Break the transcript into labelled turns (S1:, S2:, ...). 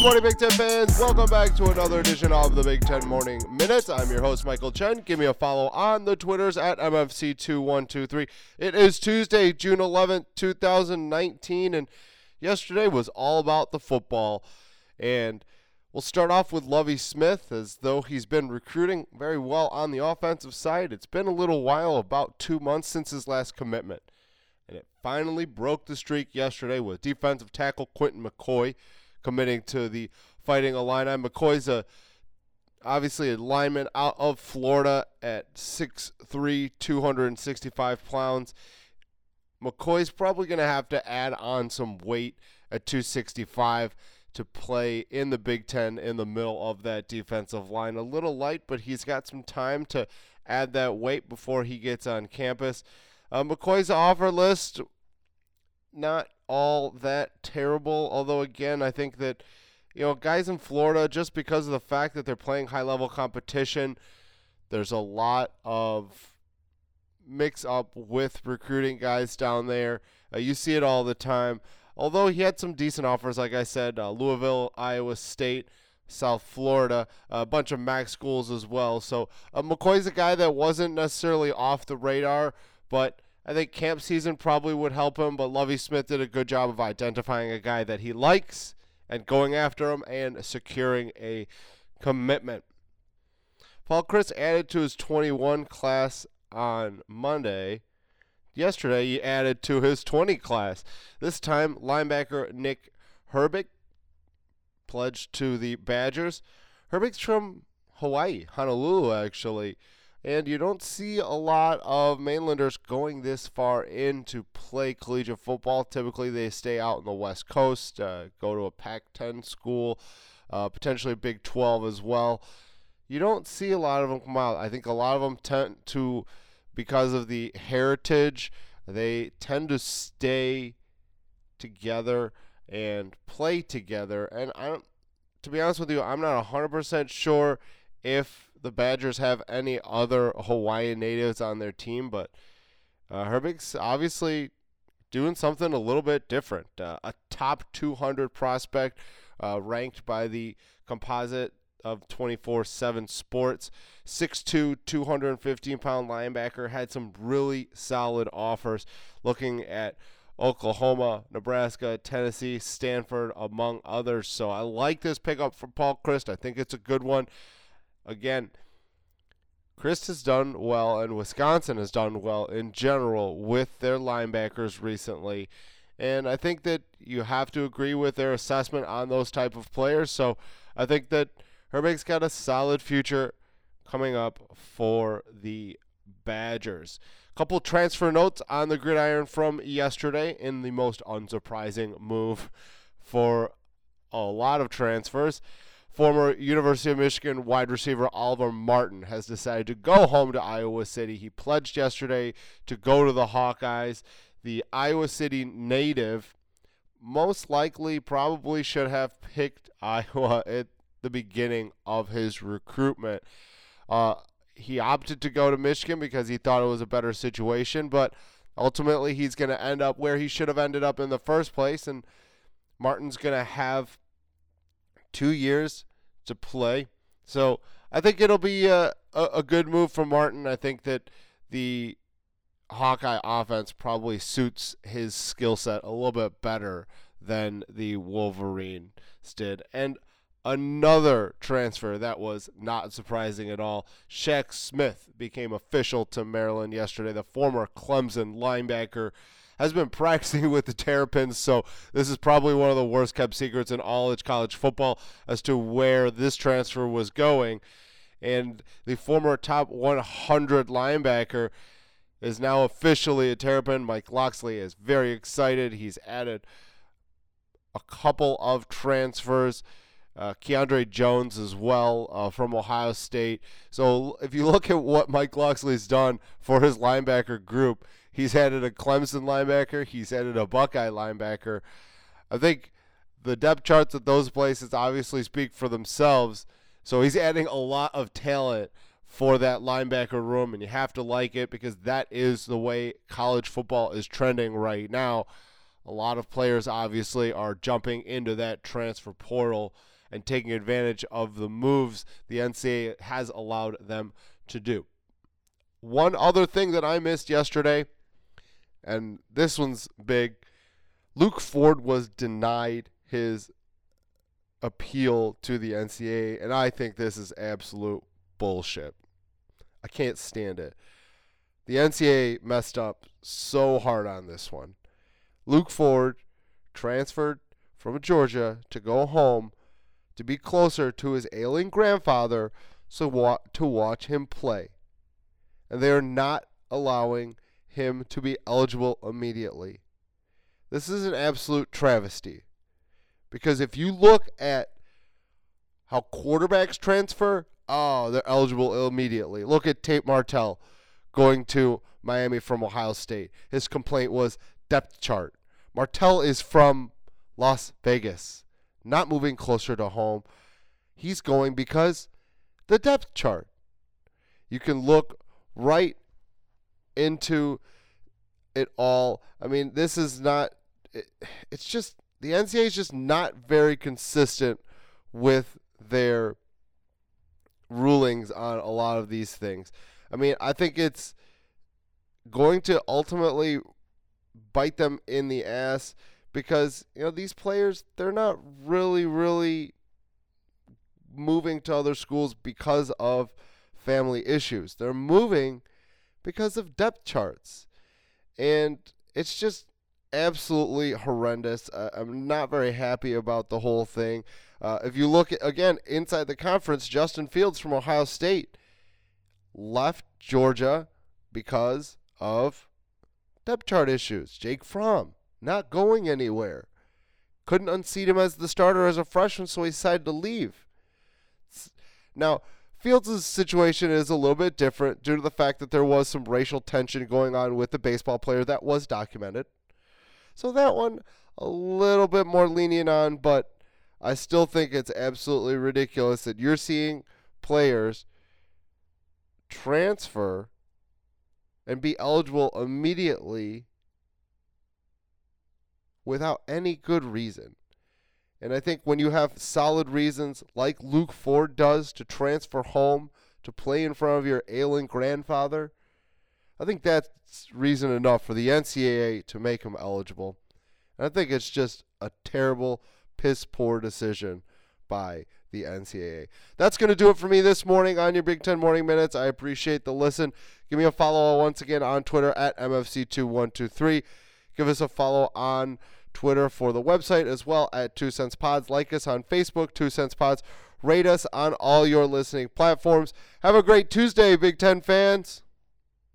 S1: Good morning, Big Ten fans. Welcome back to another edition of the Big Ten Morning Minute. I'm your host, Michael Chen. Give me a follow on the Twitters at MFC2123. It is Tuesday, June 11th, 2019, and yesterday was all about the football. And we'll start off with Lovie Smith, as though he's been recruiting very well on the offensive side. It's been a little while, about two months since his last commitment. And it finally broke the streak yesterday with defensive tackle Quinton McCoy committing to the Fighting Illini. McCoy's a obviously a lineman out of Florida at 6'3", 265 pounds. McCoy's probably going to have to add on some weight at 265 to play in the Big Ten in the middle of that defensive line. A little light, but he's got some time to add that weight before he gets on campus. Uh, McCoy's offer list, not all that terrible. Although, again, I think that, you know, guys in Florida, just because of the fact that they're playing high level competition, there's a lot of mix up with recruiting guys down there. Uh, you see it all the time. Although he had some decent offers, like I said, uh, Louisville, Iowa State, South Florida, a bunch of MAC schools as well. So uh, McCoy's a guy that wasn't necessarily off the radar, but I think camp season probably would help him, but Lovie Smith did a good job of identifying a guy that he likes and going after him and securing a commitment. Paul Chryst added to his 21 class on Monday. Yesterday, he added to his 20 class. This time, linebacker Nick Herbig pledged to the Badgers. Herbig's from Hawaii, Honolulu, actually. And you don't see a lot of mainlanders going this far in to play collegiate football. Typically, they stay out in the West Coast, uh, go to a Pac 10 school, uh, potentially Big 12 as well. You don't see a lot of them come out. I think a lot of them tend to, because of the heritage, they tend to stay together and play together. And I don't, to be honest with you, I'm not 100% sure if the Badgers have any other Hawaiian natives on their team, but uh, Herbig's obviously doing something a little bit different. Uh, a top 200 prospect uh, ranked by the composite of 24 7 Sports. 6'2, 215 pound linebacker. Had some really solid offers looking at Oklahoma, Nebraska, Tennessee, Stanford, among others. So I like this pickup from Paul Chryst. I think it's a good one again, Chryst has done well, and Wisconsin has done well in general with their linebackers recently. And I think that you have to agree with their assessment on those type of players. So I think that Herbig's got a solid future coming up for the Badgers. Couple transfer notes on the gridiron from yesterday in the most unsurprising move for a lot of transfers. Former University of Michigan wide receiver Oliver Martin has decided to go home to Iowa City. He pledged yesterday to go to the Hawkeyes. The Iowa City native most likely probably should have picked Iowa at the beginning of his recruitment. Uh, he opted to go to Michigan because he thought it was a better situation, but ultimately he's going to end up where he should have ended up in the first place, and Martin's going to have two years to play. So I think it'll be a, a, a good move for Martin. I think that the Hawkeye offense probably suits his skill set a little bit better than the Wolverines did. And another transfer that was not surprising at all. Shaq Smith became official to Maryland yesterday, the former Clemson linebacker has been practicing with the Terrapins, so this is probably one of the worst kept secrets in all of college football as to where this transfer was going. And the former top 100 linebacker is now officially a Terrapin. Mike Locksley is very excited. He's added a couple of transfers. Uh, Keandre Jones as well uh, from Ohio State. So if you look at what Mike Locksley's done for his linebacker group, He's added a Clemson linebacker. He's added a Buckeye linebacker. I think the depth charts at those places obviously speak for themselves. So he's adding a lot of talent for that linebacker room, and you have to like it because that is the way college football is trending right now. A lot of players obviously are jumping into that transfer portal and taking advantage of the moves the NCAA has allowed them to do. One other thing that I missed yesterday, and this one's big Luke Ford was denied his appeal to the NCAA, and I think this is absolute bullshit. I can't stand it. The NCAA messed up so hard on this one. Luke Ford transferred from Georgia to go home to be closer to his ailing grandfather so wa- to watch him play. And they are not allowing him to be eligible immediately. This is an absolute travesty. Because if you look at how quarterbacks transfer, oh, they're eligible immediately. Look at Tate Martell going to Miami from Ohio State. His complaint was depth chart. Martell is from Las Vegas, not moving closer to home. He's going because the depth chart. You can look right into it all. I mean, this is not. It, it's just the NCAA is just not very consistent with their rulings on a lot of these things. I mean, I think it's going to ultimately bite them in the ass because you know these players they're not really really moving to other schools because of family issues. They're moving because of depth charts. And it's just absolutely horrendous. Uh, I'm not very happy about the whole thing. Uh, if you look at, again inside the conference, Justin Fields from Ohio State left Georgia because of depth chart issues. Jake Fromm not going anywhere. Couldn't unseat him as the starter as a freshman, so he decided to leave. Now, Fields' situation is a little bit different due to the fact that there was some racial tension going on with the baseball player that was documented. So that one a little bit more lenient on, but I still think it's absolutely ridiculous that you're seeing players transfer and be eligible immediately without any good reason. And I think when you have solid reasons like Luke Ford does to transfer home to play in front of your ailing grandfather, I think that's reason enough for the NCAA to make him eligible. And I think it's just a terrible, piss poor decision by the NCAA. That's going to do it for me this morning on your Big Ten Morning Minutes. I appreciate the listen. Give me a follow once again on Twitter at MFC2123. Give us a follow on Twitter for the website as well at Two Cents Pods. Like us on Facebook, Two Cents Pods. Rate us on all your listening platforms. Have a great Tuesday, Big Ten fans.